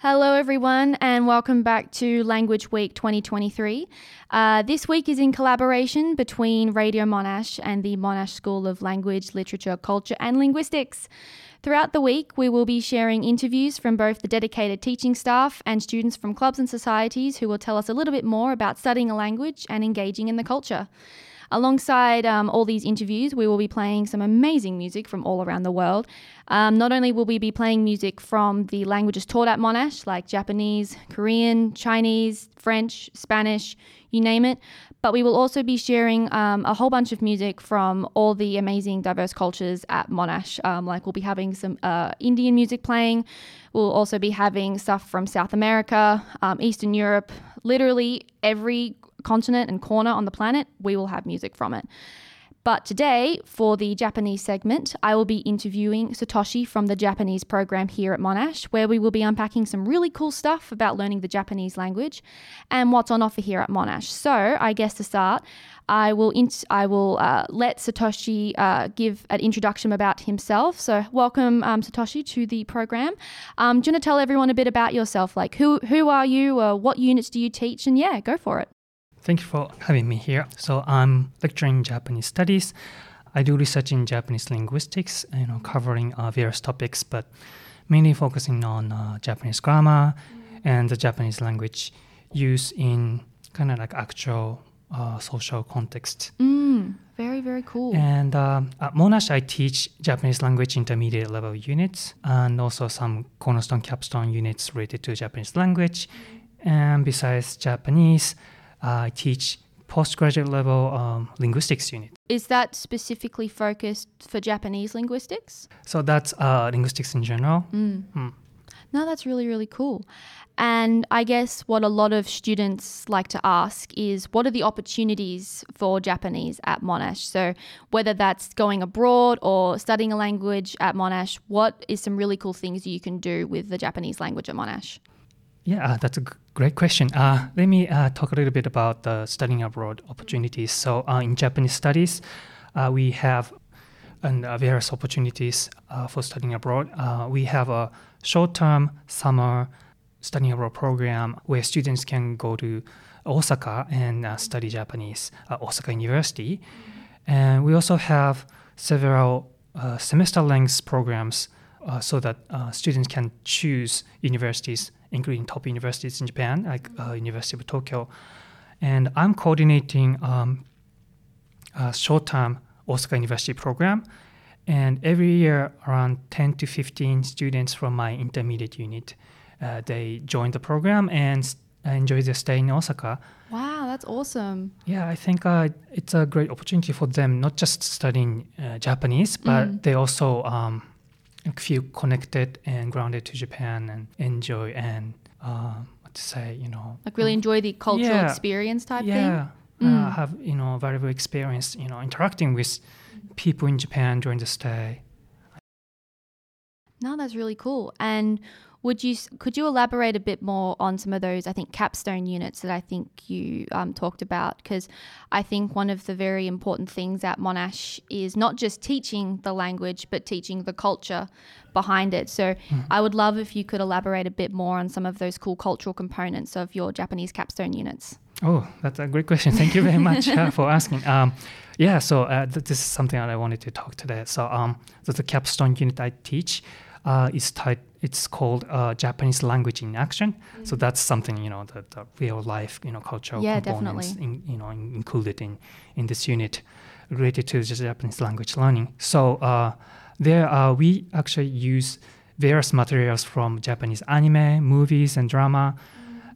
Hello, everyone, and welcome back to Language Week 2023. Uh, this week is in collaboration between Radio Monash and the Monash School of Language, Literature, Culture, and Linguistics. Throughout the week, we will be sharing interviews from both the dedicated teaching staff and students from clubs and societies who will tell us a little bit more about studying a language and engaging in the culture. Alongside um, all these interviews, we will be playing some amazing music from all around the world. Um, not only will we be playing music from the languages taught at Monash, like Japanese, Korean, Chinese, French, Spanish, you name it, but we will also be sharing um, a whole bunch of music from all the amazing diverse cultures at Monash. Um, like we'll be having some uh, Indian music playing. We'll also be having stuff from South America, um, Eastern Europe, literally every continent and corner on the planet, we will have music from it. But today, for the Japanese segment, I will be interviewing Satoshi from the Japanese program here at Monash, where we will be unpacking some really cool stuff about learning the Japanese language and what's on offer here at Monash. So, I guess to start, I will int- I will uh, let Satoshi uh, give an introduction about himself. So, welcome um, Satoshi to the program. Um, do you want to tell everyone a bit about yourself? Like, who who are you? Uh, what units do you teach? And yeah, go for it. Thank you for having me here. So I'm lecturing Japanese studies. I do research in Japanese linguistics, you know, covering uh, various topics, but mainly focusing on uh, Japanese grammar mm. and the Japanese language use in kind of like actual uh, social context. Mm, very, very cool. And um, at Monash, I teach Japanese language intermediate level units and also some cornerstone capstone units related to Japanese language. And besides Japanese, I teach postgraduate level um, linguistics unit. Is that specifically focused for Japanese linguistics? So that's uh, linguistics in general. Mm. Mm. No, that's really, really cool. And I guess what a lot of students like to ask is what are the opportunities for Japanese at Monash? So, whether that's going abroad or studying a language at Monash, what is some really cool things you can do with the Japanese language at Monash? Yeah, uh, that's a g- great question. Uh, let me uh, talk a little bit about the studying abroad opportunities. So, uh, in Japanese studies, uh, we have and uh, various opportunities for studying abroad. we have a short-term summer studying abroad program where students can go to Osaka and study Japanese at Osaka University, and we also have several semester-length programs so that students can choose universities including top universities in Japan, like uh, University of Tokyo. And I'm coordinating um, a short-term Osaka University program. And every year, around 10 to 15 students from my intermediate unit, uh, they join the program and enjoy their stay in Osaka. Wow, that's awesome. Yeah, I think uh, it's a great opportunity for them, not just studying uh, Japanese, but mm. they also um, feel connected and grounded to Japan and enjoy and uh, what to say, you know, like really enjoy the cultural yeah, experience type yeah, thing. Yeah, uh, mm. have you know a valuable experience, you know, interacting with people in Japan during the stay. No, that's really cool. And would you could you elaborate a bit more on some of those I think capstone units that I think you um, talked about because I think one of the very important things at Monash is not just teaching the language but teaching the culture behind it. So mm. I would love if you could elaborate a bit more on some of those cool cultural components of your Japanese capstone units. Oh, that's a great question. Thank you very much uh, for asking. Um, yeah, so uh, th- this is something that I wanted to talk today. So um, the capstone unit I teach uh, is tied it's called uh, Japanese language in action. Mm-hmm. So that's something you know the, the real life you know cultural yeah, components in, you know in, included in in this unit related to Japanese language learning. So uh, there uh, we actually use various materials from Japanese anime, movies, and drama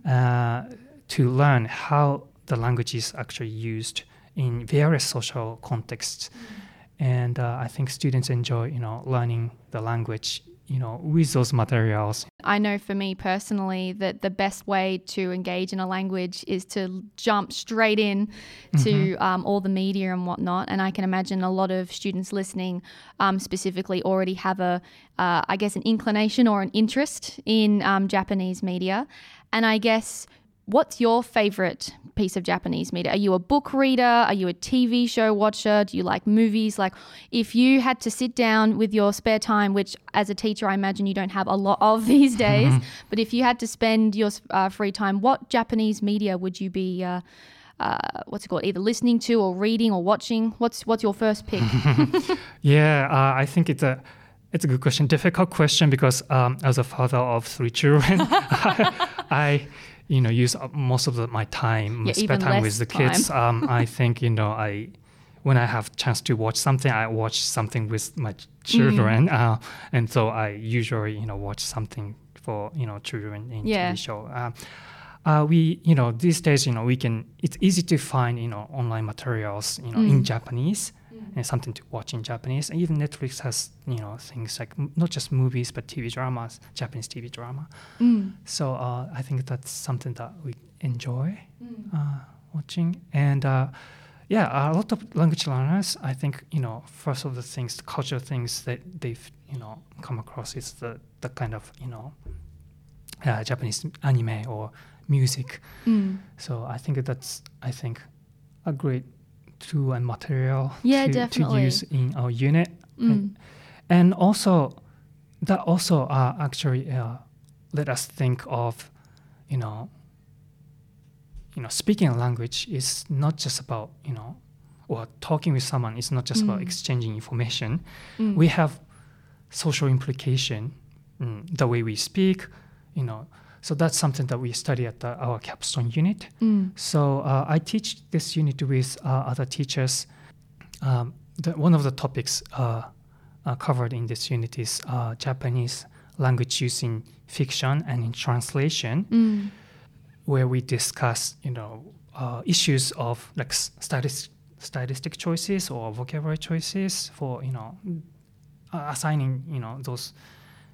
mm-hmm. to learn how the language is actually used in various social contexts. Mm-hmm. And uh, I think students enjoy you know learning the language you know, with those materials. I know for me personally that the best way to engage in a language is to jump straight in to mm-hmm. um, all the media and whatnot. And I can imagine a lot of students listening um, specifically already have a, uh, I guess, an inclination or an interest in um, Japanese media. And I guess what's your favorite piece of Japanese media? Are you a book reader? Are you a TV show watcher? Do you like movies? Like, if you had to sit down with your spare time, which as a teacher, I imagine you don't have a lot of these days, but if you had to spend your uh, free time, what Japanese media would you be? Uh, uh, what's it called? Either listening to or reading or watching. What's what's your first pick? yeah, uh, I think it's a it's a good question. Difficult question because um, as a father of three children, I you know use most of the, my time, Yeah, spare time with the kids. um, I think you know I when I have chance to watch something, I watch something with my children, Mm. uh, and so I usually you know watch something for you know children in Yeah. TV show. Uh, uh, we you know these days you know we can it's easy to find you know online materials you know Mm. in Japanese and something to watch in Japanese. And even Netflix has you know things like m- not just movies but TV dramas, Japanese TV drama. Mm. So uh, I think that's something that we enjoy uh, watching. And uh, yeah, a lot of language learners, I think you know first of the things, the cultural things that they've you know come across is the the kind of you know uh, Japanese anime or music. Mm. So I think that's I think a great tool and material Yeah, to, to use in our unit. Mm. And also that also uh, actually uh, let us think of you know you know speaking a language is not just about you know or talking with someone is not just about Mm. exchanging information Mm. we have social implication mm, the way we speak you know so that's something that we study at the, our capstone unit Mm. so uh, i teach this unit with uh, other teachers um, the, one of the topics uh, uh, covered in this unit is uh, japanese language use in fiction and in translation Mm. where we discuss, you know, uh, issues of like s- stylis- stylistic choices or vocabulary choices for, you know, assigning, you know, those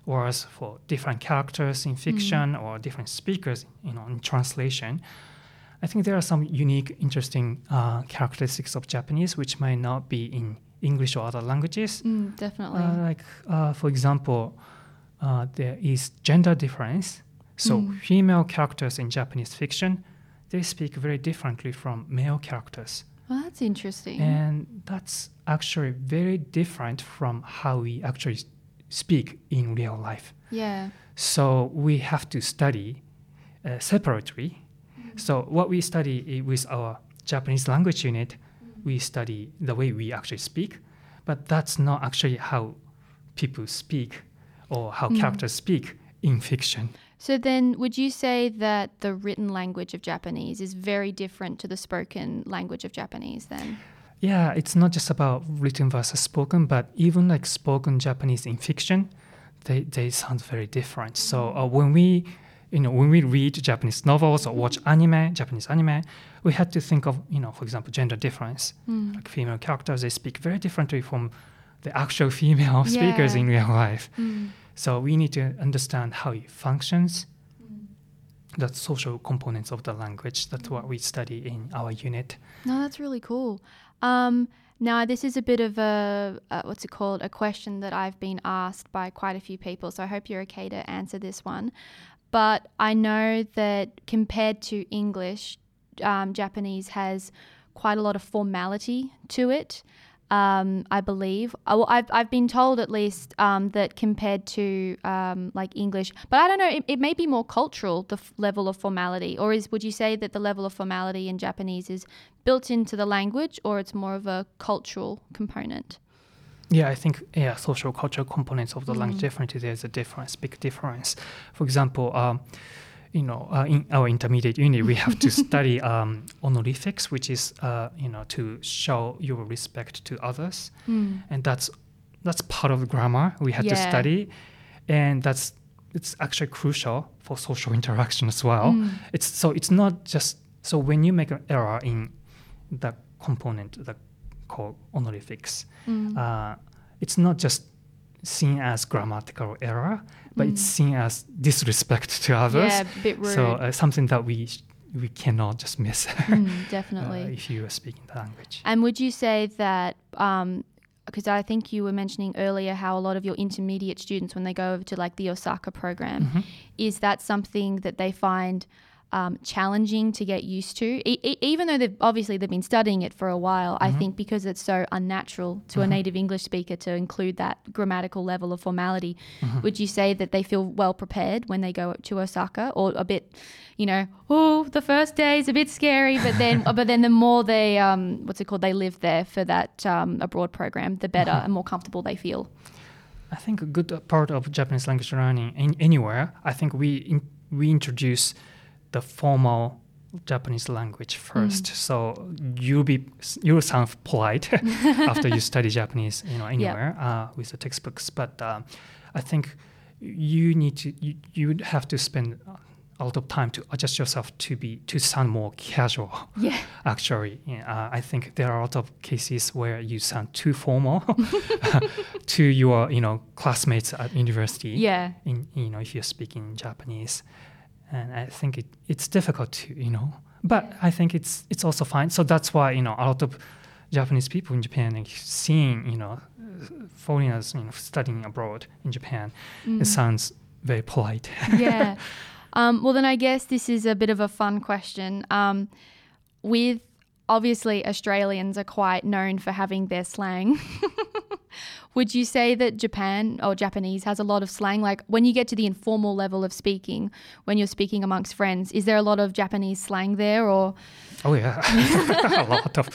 words for different characters in fiction or different speakers, you know, in translation. I think there are some unique, interesting uh, characteristics of Japanese which might not be in English or other languages. Mm. Definitely. Uh, like, uh, for example, uh, there is gender difference. So, Mm. female characters in Japanese fiction, they speak very differently from male characters. well, that's interesting. And that's actually very different from how we actually speak in real life. yeah. So, we have to study uh, separately. So, what we study with our Japanese language unit, we study the way we actually speak, but that's not actually how people speak or how Mm. characters speak in fiction. So then, would you say that the written language of Japanese is very different to the spoken language of Japanese? Then. Yeah, it's not just about written versus spoken, but even like spoken Japanese in fiction, they, they sound very different. So uh, when we, you know, when we read Japanese novels or watch anime, Japanese anime, we had to think of, you know, for example, gender difference. Mm. Like female characters, they speak very differently from the actual female speakers in real life. Mm. So we need to understand how it functions, the social components of the language. That's what we study in our unit. No, that's really cool. Um, now, this is a bit of a, what's it called, a question that I've been asked by quite a few people. So I hope you're okay to answer this one. But I know that compared to English, um, Japanese has quite a lot of formality to it. Um, I believe. I, well, I've, I've been told at least um, that compared to um, like English, but I don't know. It, it may be more cultural the f- level of formality, or is would you say that the level of formality in Japanese is built into the language, or it's more of a cultural component? Yeah, I think yeah, social cultural components of the language definitely there's a difference, big difference. For example, um, you know, uh, in our intermediate unit, we have to study um, honorifics, which is uh, you know to show your respect to others, and that's that's part of grammar we had to study, and that's it's actually crucial for social interaction as well. It's so it's not just so when you make an error in the component that called honorifics, uh, it's not just seen as grammatical error, but it's seen as disrespect to others. Yeah, a bit rude. So uh, something that we sh- we cannot just miss Mm, uh, definitely. if you are speaking the language. And would you say that, because I think you were mentioning earlier how a lot of your intermediate students, when they go over to like the Osaka program, Mm-hmm. is that something that they find um, challenging to get used to. E- e- even though they've obviously they've been studying it for a while, I think because it's so unnatural to a native English speaker to include that grammatical level of formality, would you say that they feel well prepared when they go to Osaka, or a bit, you know, oh, the first day is a bit scary, but then but then the more they um, what's it called, they live there for that um, abroad program, the better and more comfortable they feel. I think a good part of Japanese language learning in, anywhere, I think we in, we introduce formal Japanese language first. So you'll be you'll sound polite after you study Japanese, you know, anywhere uh, with the textbooks. But um, I think you need to you, you would have to spend a lot of time to adjust yourself to be to sound more casual. Yeah. Actually, yeah, uh, I think there are a lot of cases where you sound too formal to your you know classmates at university. Yeah. In you know if you're speaking Japanese, and I think it, it's difficult to you know, but I think it's it's also fine. So that's why you know a lot of Japanese people in Japan like, seeing you know foreigners you know studying abroad in Japan, it sounds very polite. yeah. Um, well, then I guess this is a bit of a fun question. Um, with obviously Australians are quite known for having their slang. Would you say that Japan or Japanese has a lot of slang? Like when you get to the informal level of speaking, when you're speaking amongst friends, is there a lot of Japanese slang there or? Oh yeah, a lot of.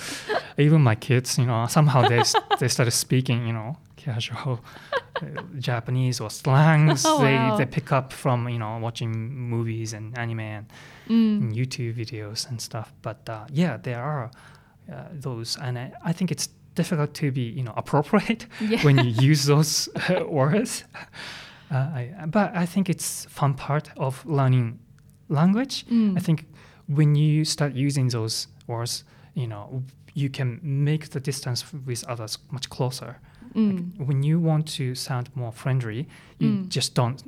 Even my kids, you know, somehow they they started speaking, you know, casual uh, Japanese or slangs. Oh, they wow. they pick up from you know watching movies and anime and, Mm. and YouTube videos and stuff. But uh, yeah, there are uh, those, and I, I think it's difficult to be you know appropriate Yeah. when you use those uh, words. Uh, I, but I think it's fun part of learning language. Mm. I think when you start using those words, you know, you can make the distance with others much closer. Mm. When you want to sound more friendly, you Mm. just don't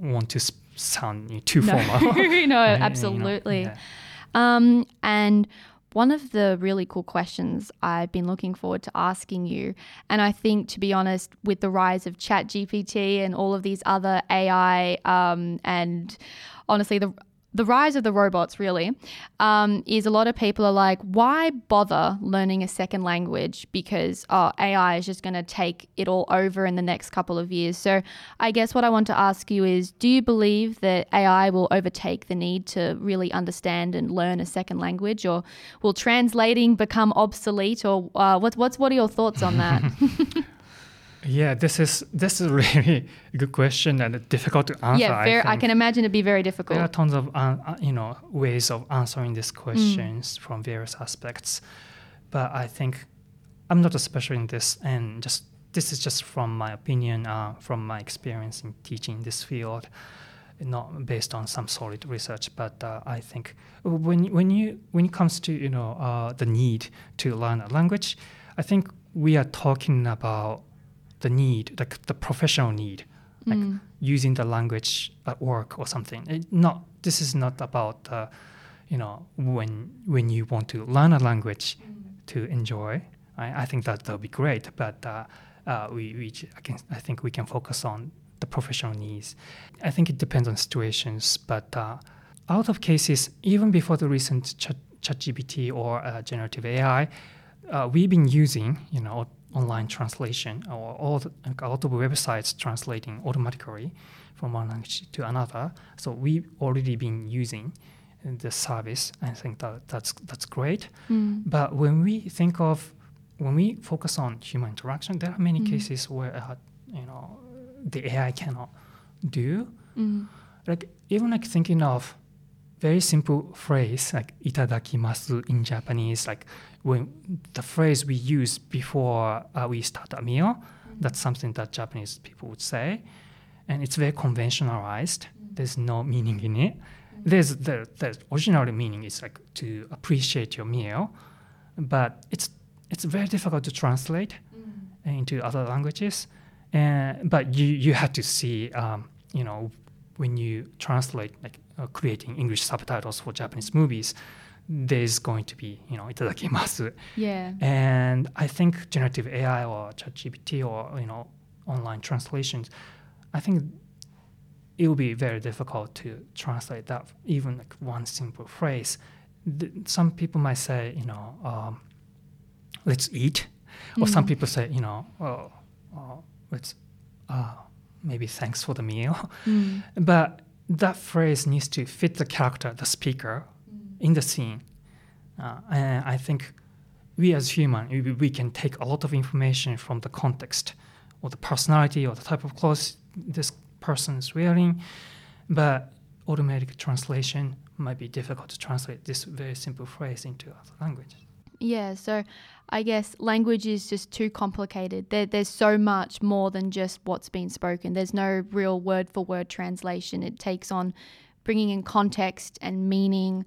want to sound too No, formal. no, Right? You know, absolutely. yeah. Um, and one of the really cool questions I've been looking forward to asking you, and I think, to be honest, with the rise of ChatGPT and all of these other AI, um, and honestly, the the rise of the robots really um, is a lot of people are like, why bother learning a second language because oh, AI is just going to take it all over in the next couple of years. So I guess what I want to ask you is, do you believe that AI will overtake the need to really understand and learn a second language, or will translating become obsolete, or uh, what's what's what are your thoughts on that? Yeah, this is this is really a really good question and difficult to answer. yeah, very, I, think. can imagine it'd be very difficult. There are tons of uh, uh, you know ways of answering these questions from various aspects, but I think I'm not a specialist in this, and just this is just from my opinion, uh, from my experience in teaching this field, not based on some solid research. But uh, I think when when you when it comes to you know uh, the need to learn a language, I think we are talking about the need, the, the professional need, like Mm. using the language at work or something. It not this is not about uh, you know when when you want to learn a language to enjoy. I, I think that that'll be great, but uh, uh, we, we I, can, I think we can focus on the professional needs. I think it depends on situations, but uh, out of cases, even before the recent Chat ChatGPT or uh, generative AI, uh, we've been using you know online translation or all the, like, a lot of websites translating automatically from one language to another. So we've already been using the service. I think that that's that's great. Mm. But when we think of when we focus on human interaction, there are many Mm. cases where uh, you know the AI cannot do. Mm. Like even like thinking of very simple phrase like itadakimasu in Japanese, like when the phrase we use before uh, we start a meal, that's something that Japanese people would say, and it's very conventionalized. There's no meaning in it. There's the the original meaning is like to appreciate your meal, but it's it's very difficult to translate into other languages. And but you you have to see um, you know when you translate like uh, creating English subtitles for Japanese movies, there's going to be you know itadakimasu. Yeah. And I think generative AI or ChatGPT or you know online translations, I think it will be very difficult to translate that even like one simple phrase. Th- some people might say, you know, um, let's eat, or some Mm. people say, you know, oh, oh let's uh, maybe thanks for the meal. Mm. But that phrase needs to fit the character, the speaker, in the scene. Uh, and I think we as human, we, we can take a lot of information from the context or the personality or the type of clothes this person is wearing, but automatic translation might be difficult to translate this very simple phrase into other language. Yeah, so I guess language is just too complicated. There, there's so much more than just what's been spoken. There's no real word for word translation. It takes on bringing in context and meaning,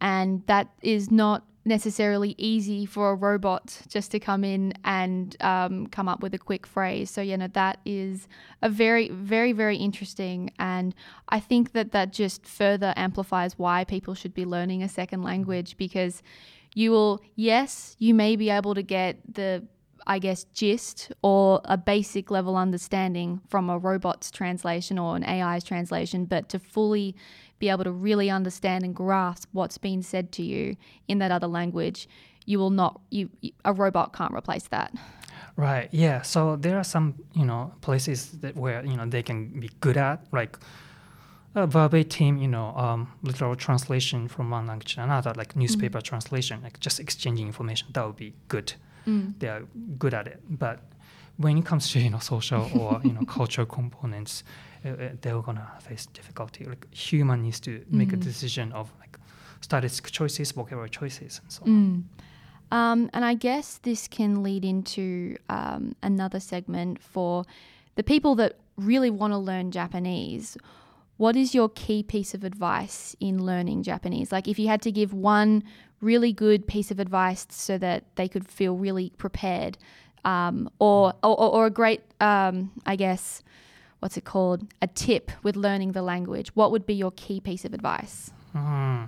and that is not necessarily easy for a robot just to come in and um, come up with a quick phrase. So, you know, that is a very, very, very interesting. And I think that that just further amplifies why people should be learning a second language because you will, yes, you may be able to get the, I guess, gist or a basic level understanding from a robot's translation or an AI's translation, but to fully be able to really understand and grasp what's being said to you in that other language, you will not, you, a robot can't replace that. Right. Yeah. So there are some, you know, places that where you know they can be good at, like a verbatim, you know, um, literal translation from one language to another, like newspaper translation, like just exchanging information. That would be good. Mm. They are good at it. But when it comes to you know social or you know cultural components, uh, uh, they're gonna face difficulty. Like human needs to make a Mm. decision of like statistic choices, vocabulary choices, and so on. Mm. Um, and I guess this can lead into um, another segment for the people that really want to learn Japanese. What is your key piece of advice in learning Japanese? Like, if you had to give one really good piece of advice so that they could feel really prepared, um, or, or or a great, um, I guess, what's it called, a tip with learning the language. What would be your key piece of advice? Hmm.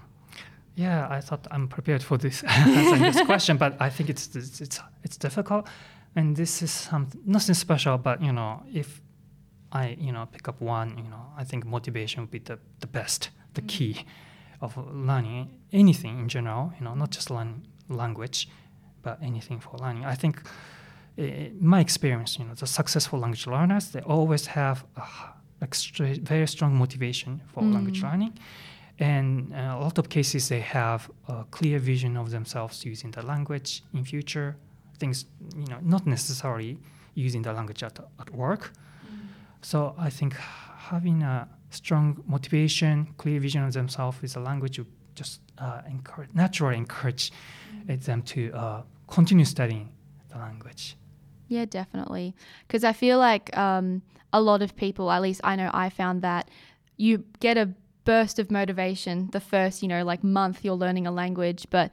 Yeah, I thought I'm prepared for this this question, but I think it's it's it's, it's difficult, and this is something nothing special. But you know, if I you know pick up one, you know, I think motivation would be the the best, the key of learning anything in general. You know, not just learning language, but anything for learning. I think, in my experience, you know, the successful language learners they always have a extra, very strong motivation for language Mm. learning and uh, a lot of cases they have a clear vision of themselves using the language in future things you know not necessarily using the language at, at work so i think having a strong motivation clear vision of themselves with the language would just uh, encourage naturally encourage uh, them to uh, continue studying the language Yeah, definitely. Because I feel like um, a lot of people, at least I know I found that you get a burst of motivation the first, you know, like month you're learning a language, but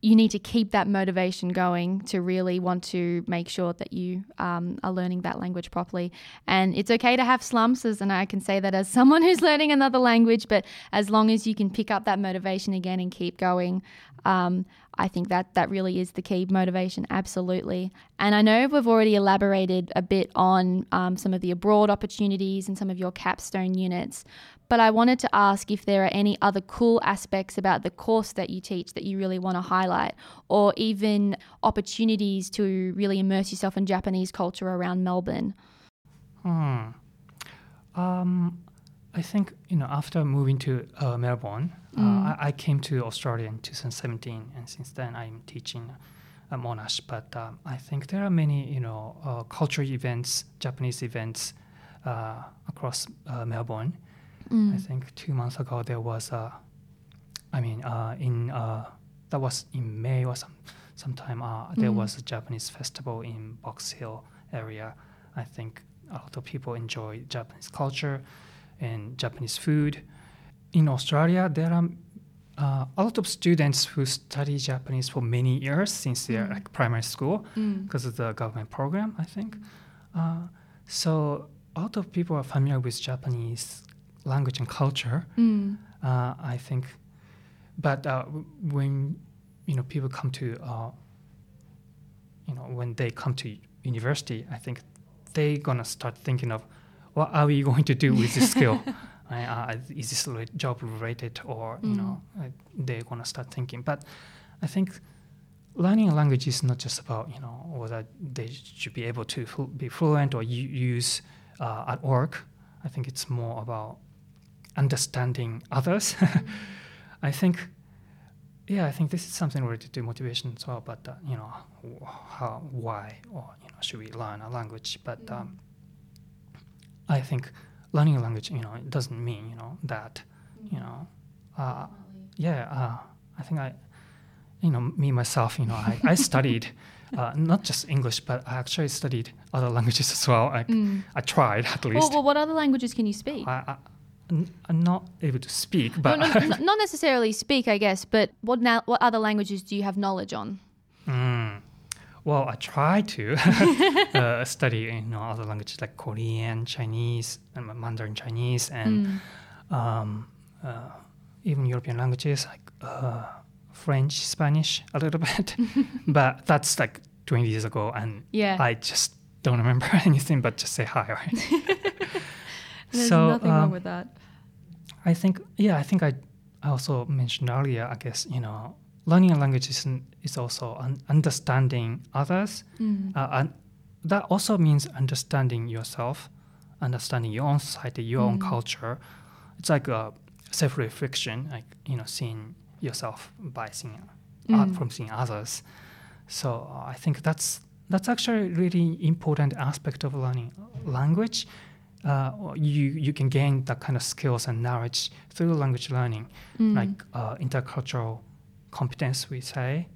you need to keep that motivation going to really want to make sure that you um, are learning that language properly. And it's okay to have slumps, as, and I can say that as someone who's learning another language, but as long as you can pick up that motivation again and keep going, um, I think that that really is the key motivation, absolutely. And I know we've already elaborated a bit on um, some of the abroad opportunities and some of your capstone units, but I wanted to ask if there are any other cool aspects about the course that you teach that you really want to highlight, or even opportunities to really immerse yourself in Japanese culture around Melbourne. Hmm. Um, I think you know after moving to uh, Melbourne, Mm. uh, I, I came to Australia in 2017, and since then I'm teaching at Monash. But um, I think there are many you know uh, cultural events, Japanese events uh, across uh, Melbourne. Mm. I think two months ago there was a, I mean uh, in uh, that was in May or some sometime uh, there Mm. was a Japanese festival in Box Hill area. I think a lot of people enjoy Japanese culture and Japanese food. In Australia, there are uh, a lot of students who study Japanese for many years since they're Mm. like primary school Mm. because of the government program, I think. Uh, so a lot of people are familiar with Japanese language and culture. Mm. Uh, I think, but uh, when you know people come to, uh, you know, when they come to university, I think they gonna start thinking of, what are we going to do with this skill? uh, is this job related or you mm. know they're gonna start thinking but i think learning a language is not just about you know whether they should be able to be fluent or use uh, at work i think it's more about understanding others mm. i think yeah i think this is something related to motivation as well but uh, you know how why or you know should we learn a language but mm. um, i think learning a language, you know, it doesn't mean, you know, that, you know, uh, yeah, uh, I think I, you know, me myself, you know, I, I studied uh, not just English, but I actually studied other languages as well. I, mm. I tried at least. Well, well, what other languages can you speak? I, am not able to speak, but no, no, not necessarily speak, I guess. But what now? What other languages do you have knowledge on? Well, I try to uh, study you know other languages like Korean, Chinese, and Mandarin Chinese, and mm. um, uh, even European languages like uh, French, Spanish, a little bit. but that's like 20 years ago, and yeah. I just don't remember anything but just say hi. Right? There's so, nothing um, wrong with that. I think, yeah, I think I, I also mentioned earlier. I guess you know learning a language is, is also un- understanding others. Mm. Uh, and that also means understanding yourself, understanding your own society, your mm. own culture. It's like a self-reflection, like you know, seeing yourself by seeing mm. from seeing others. So uh, I think that's that's actually a really important aspect of learning language. Uh, you you can gain that kind of skills and knowledge through language learning, mm. like uh, intercultural competence, we say,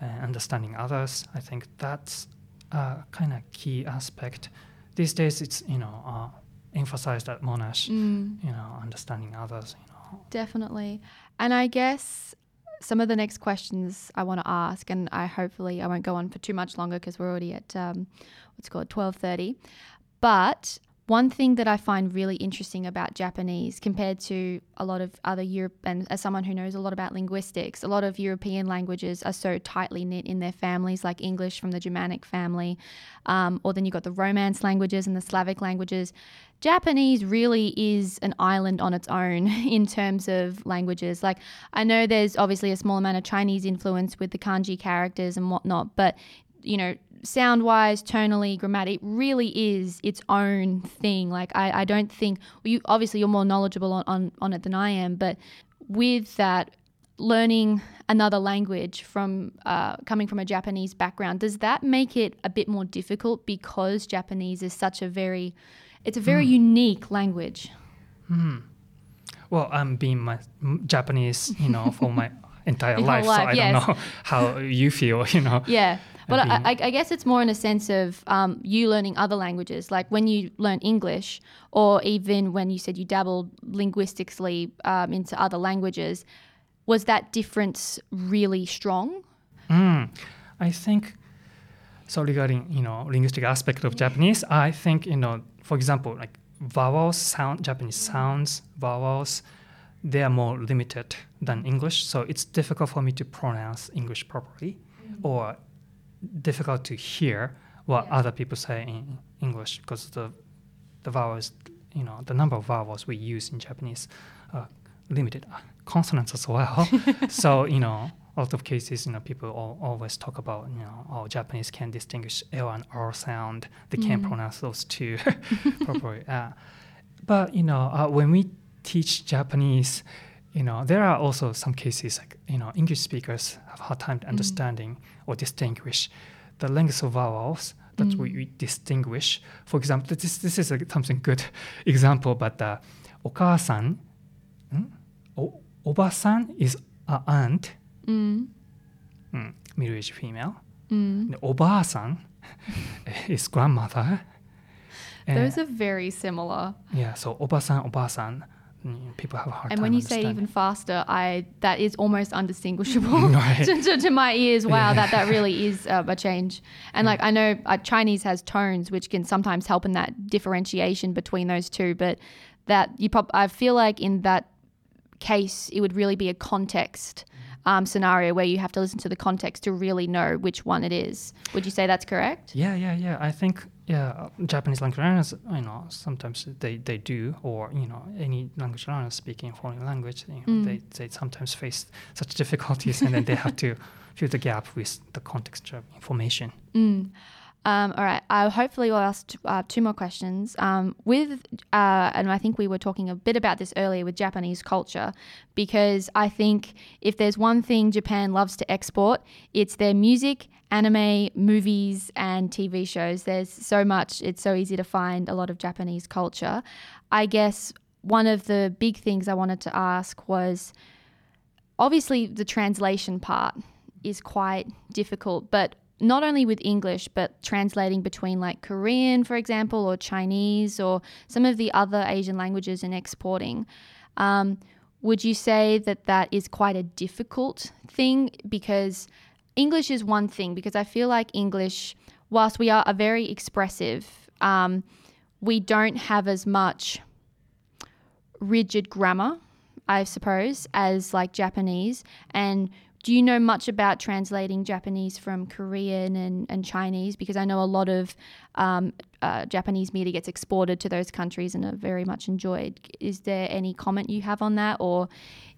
and understanding others. I think that's a kind of key aspect. These days, it's you know uh, emphasized at Monash, mm. you know, understanding others. You know, definitely. And I guess some of the next questions I want to ask, and I hopefully I won't go on for too much longer because we're already at um, what's called twelve thirty. But one thing that I find really interesting about Japanese compared to a lot of other Europe, and as someone who knows a lot about linguistics, a lot of European languages are so tightly knit in their families, like English from the Germanic family, um, or then you've got the Romance languages and the Slavic languages. Japanese really is an island on its own in terms of languages. Like, I know there's obviously a small amount of Chinese influence with the kanji characters and whatnot, but you know, sound wise, tonally, grammatic, really is its own thing. Like I, I don't think well, you obviously you're more knowledgeable on, on, on it than I am, but with that learning another language from uh, coming from a Japanese background, does that make it a bit more difficult because Japanese is such a very it's a very mm. unique language. Mm. Well, I'm being my Japanese, you know, for my entire life, life, so I yes. don't know how you feel, you know. Yeah. But I, I, guess it's more in a sense of um, you learning other languages, like when you learn English, or even when you said you dabbled linguistically um, into other languages. Was that difference really strong? Mm, I think so. Regarding you know linguistic aspect of Japanese, I think you know, for example, like vowels, sound Japanese sounds, vowels, they are more limited than English. So it's difficult for me to pronounce English properly, mm-hmm. or difficult to hear what yeah. other people say in English because the the vowels, you know, the number of vowels we use in Japanese are limited. Uh, consonants as well. so you know, a lot of cases, you know, people all, always talk about, you know, oh, Japanese can distinguish L and R sound. They mm. can't pronounce those two properly. Uh, but you know, uh, when we teach Japanese, you know, there are also some cases like, you know, English speakers have hard time mm-hmm. understanding mm. or distinguish the lengths of vowels that mm. we, mm-hmm. we distinguish. For example, this, this is a, something good example, but uh, okasan, o, obasan is an aunt, mm. Mm, middle-aged female. Mm. Obaasan is grandmother. Those are very similar. Yeah, so obasan, obasan people have a hard and when you say even faster, I that is almost undistinguishable to, to, to, my ears. Wow, yeah. that that really is um, a change. And yeah. like I know uh, Chinese has tones, which can sometimes help in that differentiation between those two. But that you prob- I feel like in that case, it would really be a context um, scenario where you have to listen to the context to really know which one it is. Would you say that's correct? Yeah, yeah, yeah. I think yeah, Japanese language learners, you know, sometimes they, they do, or you know, any language learner speaking foreign language, you know, mm. they they sometimes face such difficulties, and then they have to fill the gap with the context of information. Mm. Um, all right. I hopefully will ask uh, two more questions. Um, with, uh, and I think we were talking a bit about this earlier with Japanese culture, because I think if there's one thing Japan loves to export, it's their music, anime, movies, and TV shows. There's so much, it's so easy to find a lot of Japanese culture. I guess one of the big things I wanted to ask was obviously the translation part is quite difficult, but not only with English, but translating between like Korean, for example, or Chinese, or some of the other Asian languages and exporting. Um, would you say that that is quite a difficult thing? Because English is one thing, because I feel like English, whilst we are very expressive, um, we don't have as much rigid grammar, I suppose, as like Japanese. And do you know much about translating Japanese from Korean and, and Chinese? Because I know a lot of um, uh, Japanese media gets exported to those countries and are very much enjoyed. Is there any comment you have on that, or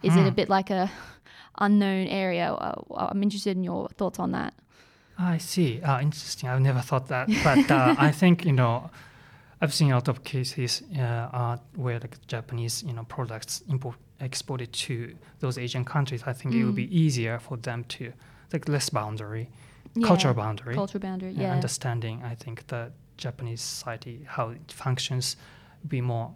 is it a hmm. bit like a unknown area? Uh, I'm interested in your thoughts on that. I see. Uh, interesting. I've never thought that, but uh, I think you know. I've seen a lot of cases uh, where like Japanese, you know, products import exported to those Asian countries, I think mm. it would be mm. easier for them to like less boundary, yeah. cultural boundary, cultural boundary, yeah, understanding. I think the Japanese society how it functions be more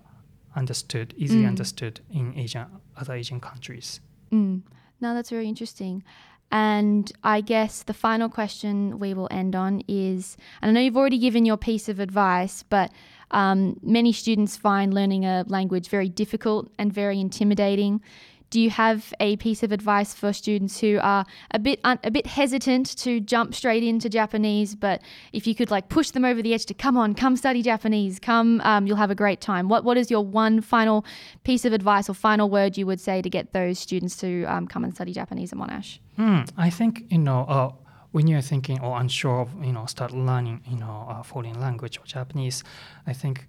understood, easily mm. understood in Asian other Asian countries. Mm. Now that's very interesting. And I guess the final question we will end on is and I know you've already given your piece of advice, but um, many students find learning a language very difficult and very intimidating. Do you have a piece of advice for students who are a bit un- a bit hesitant to jump straight into Japanese, but if you could like push them over the edge to come on, come study Japanese, come, um, you'll have a great time. What what is your one final piece of advice or final word you would say to get those students to um, come and study Japanese at Monash? Hmm, I think you know. Uh, when you're thinking or unsure of you know start learning you know a foreign language or Japanese, I think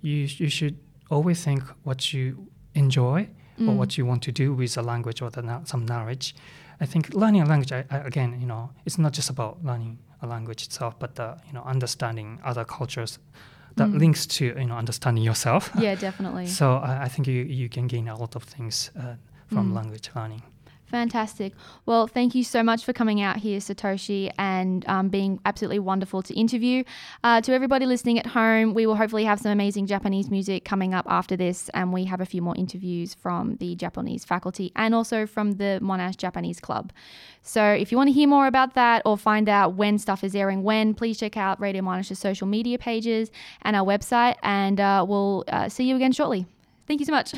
you you should always think what you enjoy mm. or what you want to do with a language or the, some knowledge. I think learning a language I, I, again you know it's not just about learning a language itself, but uh, you know understanding other cultures that mm. links to you know understanding yourself. Yeah, definitely. so I, I think you you can gain a lot of things uh, from mm. language learning. Fantastic. Well, thank you so much for coming out here, Satoshi, and um, being absolutely wonderful to interview. Uh, to everybody listening at home, we will hopefully have some amazing Japanese music coming up after this, and we have a few more interviews from the Japanese faculty and also from the Monash Japanese Club. So, if you want to hear more about that or find out when stuff is airing when, please check out Radio Monash's social media pages and our website, and uh, we'll uh, see you again shortly. Thank you so much.